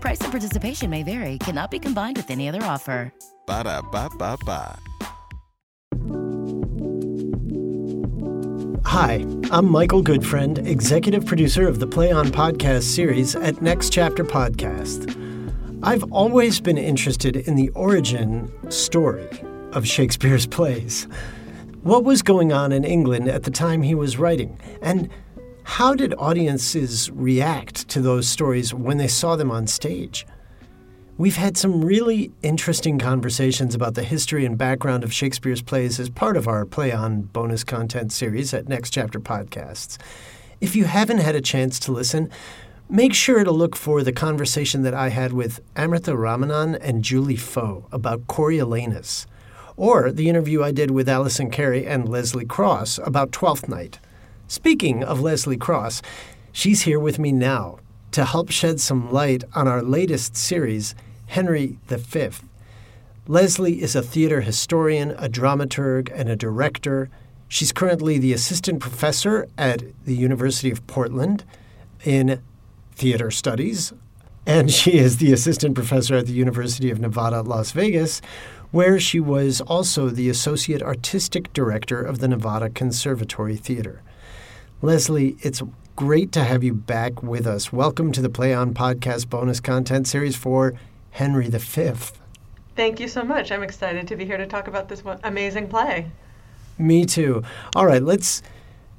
Price and participation may vary, cannot be combined with any other offer. Ba da ba ba ba. Hi, I'm Michael Goodfriend, executive producer of the Play On podcast series at Next Chapter Podcast. I've always been interested in the origin story of Shakespeare's plays. What was going on in England at the time he was writing? And how did audiences react to those stories when they saw them on stage? We've had some really interesting conversations about the history and background of Shakespeare's plays as part of our Play On bonus content series at Next Chapter Podcasts. If you haven't had a chance to listen, make sure to look for the conversation that I had with Amrita Ramanan and Julie Foh about Coriolanus, or the interview I did with Allison Carey and Lezlie Cross about Twelfth Night. Speaking of Lezlie Cross, she's here with me now to help shed some light on our latest series, Henry V. Lezlie is a theater historian, a dramaturg, and a director. She's currently the assistant professor at the University of Portland in theater studies, and she is the assistant professor at the University of Nevada, Las Vegas, where she was also the associate artistic director of the Nevada Conservatory Theater. Lezlie, it's great to have you back with us. Welcome to the Play On Podcast bonus content series for Henry V. Thank you so much. I'm excited to be here to talk about this amazing play. Me too. All right, let's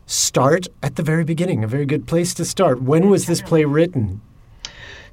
start at the very beginning. A very good place to start. When was this play written?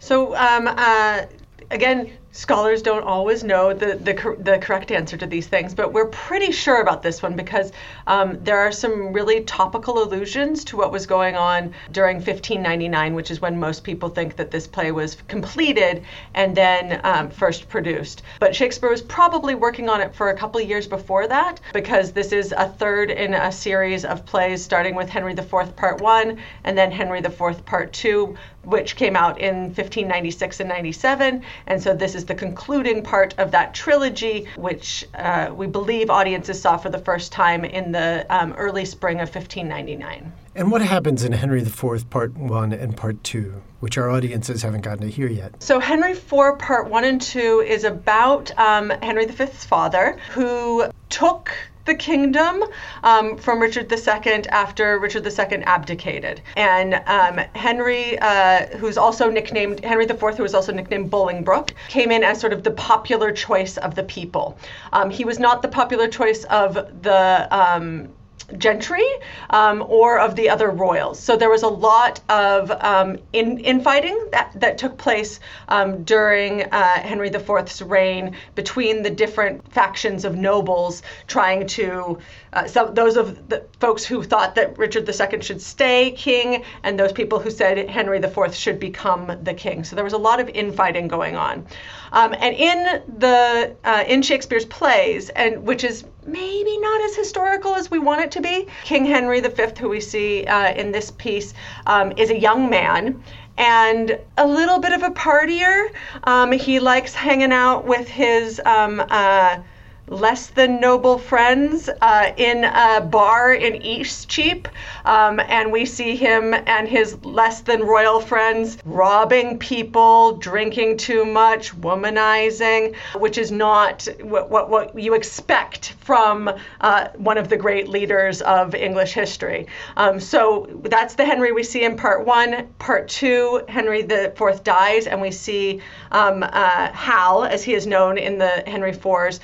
So, um, uh, again, scholars don't always know the, the, the, correct answer to these things, but we're pretty sure about this one because um, there are some really topical allusions to what was going on during 1599, which is when most people think that this play was completed and then um, first produced. But Shakespeare was probably working on it for a couple years before that because this is a third in a series of plays starting with Henry IV, Part 1, and then Henry IV, Part 2, which came out in 1596 and 97. And so this is the concluding part of that trilogy, which uh, we believe audiences saw for the first time in the um, early spring of 1599. And what happens in Henry IV, Part 1 and Part 2, which our audiences haven't gotten to hear yet? So, Henry IV, Part 1 and 2 is about um, Henry V's father, who took the kingdom um, from Richard II after Richard II abdicated. And um, Henry, uh, who's also nicknamed Henry IV, who was also nicknamed Bolingbroke, came in as sort of the popular choice of the people. Um, he was not the popular choice of the um, gentry um, or of the other royals. So there was a lot of um, in, infighting that, that took place um, during uh, Henry IV's reign between the different factions of nobles trying to, uh, so those of the folks who thought that Richard II should stay king and those people who said Henry IV should become the king. So there was a lot of infighting going on. Um, and in the uh, in Shakespeare's plays, and which is maybe not as historical as we want it to be, King Henry V, who we see uh, in this piece, um, is a young man and a little bit of a partier. Um, he likes hanging out with his um, uh, less than noble friends uh, in a bar in Eastcheap. Um, and we see him and his less than royal friends robbing people, drinking too much, womanizing, which is not what, what, what you expect from uh, one of the great leaders of English history. Um, so that's the Henry we see in part one. Part two, Henry IV dies, and we see um, uh, Hal, as he is known in the Henry IVs,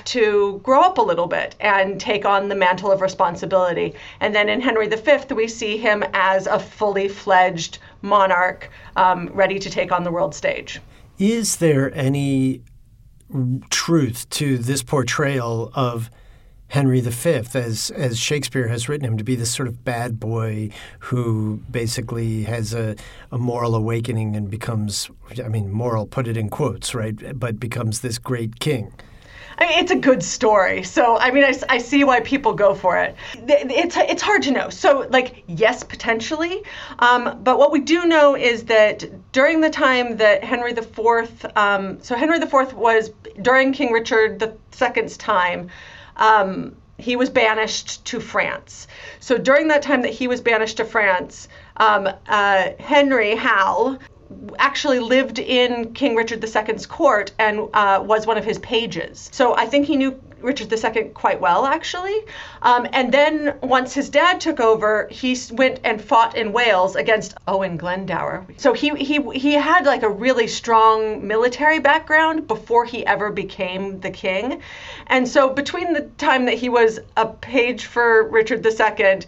have to grow up a little bit and take on the mantle of responsibility. And then in Henry V, we see him as a fully fledged monarch um, ready to take on the world stage. Is there any truth to this portrayal of Henry V, as as Shakespeare has written him, to be this sort of bad boy who basically has a, a moral awakening and becomes, I mean, moral, put it in quotes, right? But becomes this great king. I mean, it's a good story. So, I mean, I, I see why people go for it. It's, it's hard to know. So, like, yes, potentially. Um, but what we do know is that during the time that Henry IV, um, so Henry IV was during King Richard II's time, um, he was banished to France. So during that time that he was banished to France, um, uh, Henry Hal actually lived in King Richard II's court and uh, was one of his pages. So I think he knew Richard II quite well, actually. Um, and then once his dad took over, he went and fought in Wales against Owen Glendower. So he he he had like a really strong military background before he ever became the king. And so between the time that he was a page for Richard II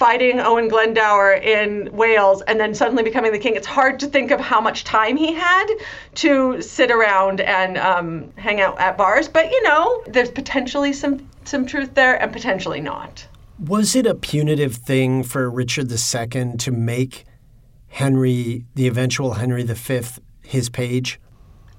fighting Owen Glendower in Wales and then suddenly becoming the king, it's hard to think of how much time he had to sit around and um, hang out at bars. But you know, there's potentially some some truth there and potentially not. Was it a punitive thing for Richard II to make Henry, the eventual Henry V, his page?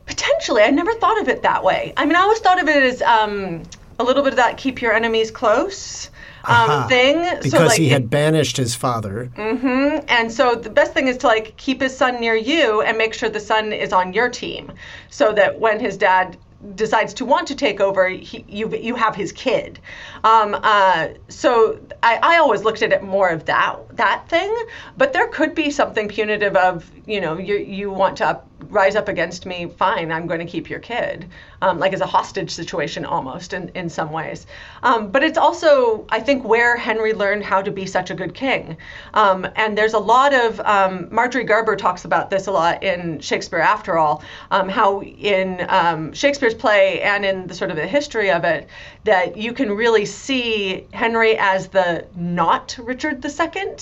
Potentially. I never thought of it that way. I mean, I always thought of it as um, a little bit of that keep your enemies close um, thing. Because so, like, he had banished his father. Mm-hmm. And so the best thing is to like keep his son near you and make sure the son is on your team, so that when his dad decides to want to take over, he, you you have his kid. Um, uh, so I, I always looked at it more of that that thing, but there could be something punitive of you know you you want to up, rise up against me, fine, I'm going to keep your kid, um, like as a hostage situation almost in, in some ways. Um, but it's also, I think, where Henry learned how to be such a good king. Um, and there's a lot of, um, Marjorie Garber talks about this a lot in Shakespeare After All, um, how in um, Shakespeare's play and in the sort of the history of it, that you can really see Henry as the not Richard II,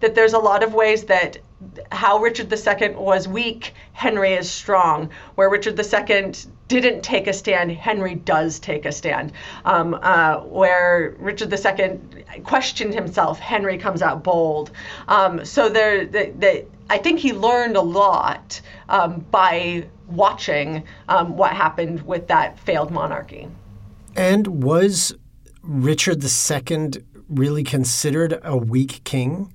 that there's a lot of ways that how Richard II was weak, Henry is strong. Where Richard II didn't take a stand, Henry does take a stand. Um, uh, where Richard II questioned himself, Henry comes out bold. Um, so there, the, the, I think he learned a lot um, by watching um, what happened with that failed monarchy. And was Richard II really considered a weak king?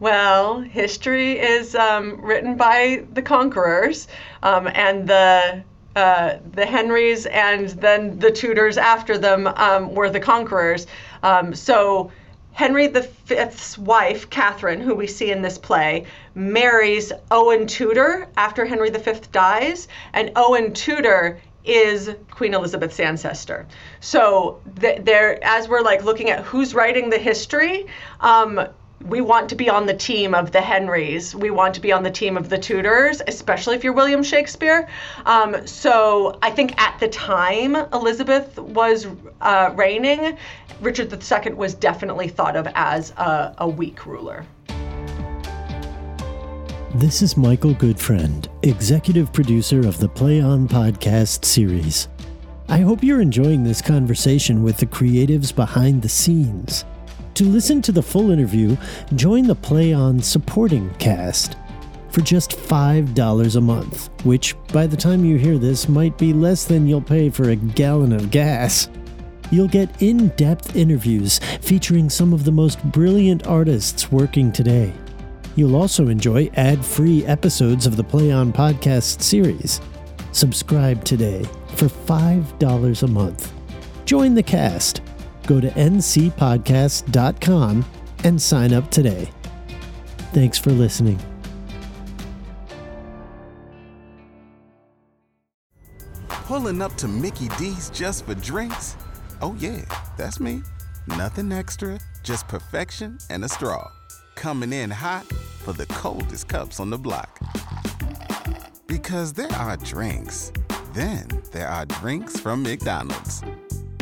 Well, history is um, written by the conquerors, um, and the uh, the Henrys and then the Tudors after them um, were the conquerors. Um, so Henry V's wife, Catherine, who we see in this play, marries Owen Tudor after Henry V dies, and Owen Tudor is Queen Elizabeth's ancestor. So th- there, as we're like looking at who's writing the history, um, we want to be on the team of the Henrys. We want to be on the team of the Tudors, especially if you're William Shakespeare. Um, so I think at the time Elizabeth was uh, reigning, Richard II was definitely thought of as a, a weak ruler. This is Michael Goodfriend, executive producer of the Play On podcast series. I hope you're enjoying this conversation with the creatives behind the scenes. To listen to the full interview, join the Play On supporting cast for just $5 a month, which by the time you hear this might be less than you'll pay for a gallon of gas. You'll get in depth interviews featuring some of the most brilliant artists working today. You'll also enjoy ad free episodes of the Play On podcast series. Subscribe today for $5 a month. Join the cast Go to ncpodcast.com and sign up today. Thanks for listening. Pulling up to Mickey D's just for drinks? Oh, yeah, that's me. Nothing extra, just perfection and a straw. Coming in hot for the coldest cups on the block. Because there are drinks, then there are drinks from McDonald's.